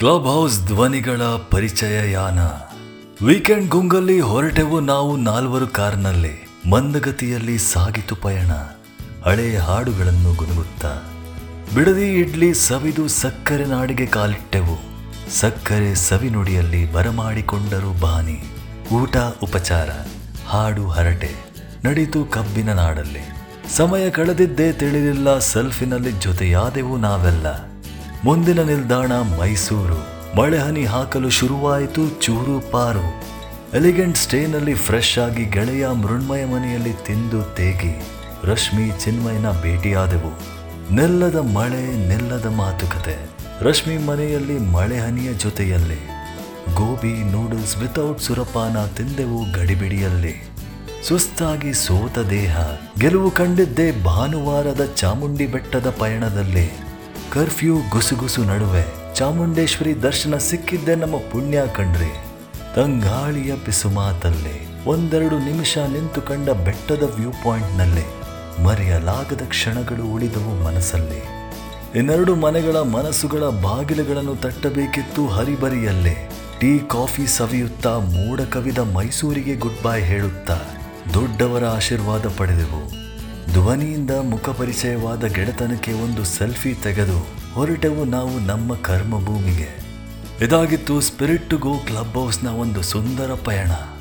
Club house ಧ್ವನಿಗಳ ಪರಿಚಯ ಯಾನ weekend ಗುಂಗಲ್ಲಿ ಹೊರಟೆವು ನಾವು ನಾಲ್ವರು ಕಾರ್ನಲ್ಲಿ. ಮಂದಗತಿಯಲ್ಲಿ ಸಾಗಿತು ಪಯಣ. ಹಳೆಯ ಹಾಡುಗಳನ್ನು ಗುನುಗುತ್ತಾ. ಬಿಡದಿ ಇಡ್ಲಿ ಸವಿದು ಸಕ್ಕರೆ ನಾಡಿಗೆ ಕಾಲಿಟ್ಟೆವು. ಸಕ್ಕರೆ ಸವಿ ನುಡಿಯಲ್ಲಿ ಬರಮಾಡಿಕೊಂಡರು ಬಾನಿ. ಊಟ, ಉಪಚಾರ, ಹಾಡು, ಹರಟೆ ನಡೀತು ಕಬ್ಬಿನ ನಾಡಲ್ಲಿ. ಸಮಯ ಕಳೆದಿದ್ದೇ ತಿಳಿದಿಲ್ಲ, ಸೆಲ್ಫಿನಲ್ಲಿ ಜೊತೆಯಾದೆವು ನಾವೆಲ್ಲ. ಮುಂದಿನ ನಿಲ್ದಾಣ ಮೈಸೂರು. ಮಳೆ ಹನಿ ಹಾಕಲು ಶುರುವಾಯಿತು ಚೂರು ಪಾರು. ಎಲಿಗೆಂಟ್ ಸ್ಟೇನಲ್ಲಿ ಫ್ರೆಶ್ ಆಗಿ ಗೆಳೆಯ ಮೃಣ್ಮಯ ಮನೆಯಲ್ಲಿ ತಿಂದು ತೇಗಿ. ರಶ್ಮಿ, ಚಿನ್ಮಯನ ಭೇಟಿಯಾದೆವು. ನೆಲ್ಲದ ಮಳೆ, ನೆಲ್ಲದ ಮಾತುಕತೆ. ರಶ್ಮಿ ಮನೆಯಲ್ಲಿ ಮಳೆ ಹನಿಯ ಜೊತೆಯಲ್ಲಿ. ಗೋಬಿ, ನೂಡಲ್ಸ್ ವಿತೌಟ್ ಸುರಪಾನ ತಿಂದೆವು ಗಡಿಬಿಡಿಯಲ್ಲಿ. ಸುಸ್ತಾಗಿ ಸೋತ ದೇಹ. ಗೆಲುವು ಕಂಡಿದ್ದೇ ಭಾನುವಾರದ ಚಾಮುಂಡಿ ಬೆಟ್ಟದ ಪಯಣದಲ್ಲಿ. ಕರ್ಫ್ಯೂ ಗುಸುಗುಸು ನಡುವೆ ಚಾಮುಂಡೇಶ್ವರಿ ದರ್ಶನ ಸಿಕ್ಕಿದ್ದೆ ನಮ್ಮ ಪುಣ್ಯ ಕಣ್ರಿ. ತಂಗಾಳಿಯ ಪಿಸುಮಾತಲ್ಲಿ ಒಂದೆರಡು ನಿಮಿಷ ನಿಂತು ಕಂಡ ಬೆಟ್ಟದ ವ್ಯೂ ಪಾಯಿಂಟ್ನಲ್ಲಿ ಮರೆಯಲಾಗದ ಕ್ಷಣಗಳು ಉಳಿದವು ಮನಸ್ಸಲ್ಲಿ. ಇನ್ನೆರಡು ಮನೆಗಳ ಮನಸ್ಸುಗಳ ಬಾಗಿಲುಗಳನ್ನು ತಟ್ಟಬೇಕಿತ್ತು ಹರಿಬರಿಯಲ್ಲೇ. ಟೀ ಕಾಫಿ ಸವಿಯುತ್ತಾ ಮೋಡ ಕವಿದ ಮೈಸೂರಿಗೆ ಗುಡ್ ಬೈ ಹೇಳುತ್ತಾ ದೊಡ್ಡವರ ಆಶೀರ್ವಾದ ಪಡೆದೆವು. ಧ್ವನಿಯಿಂದ ಮುಖ ಪರಿಚಯವಾದ ಗೆಳೆತನಕ್ಕೆ ಒಂದು ಸೆಲ್ಫಿ ತೆಗೆದು ಹೊರಟವು ನಾವು ನಮ್ಮ ಕರ್ಮ ಭೂಮಿಗೆ ಇದಾಗಿತ್ತು ಸ್ಪಿರಿಟ್ ಗೋ ಕ್ಲಬ್ ಹೌಸ್ನ ಒಂದು ಸುಂದರ ಪಯಣ.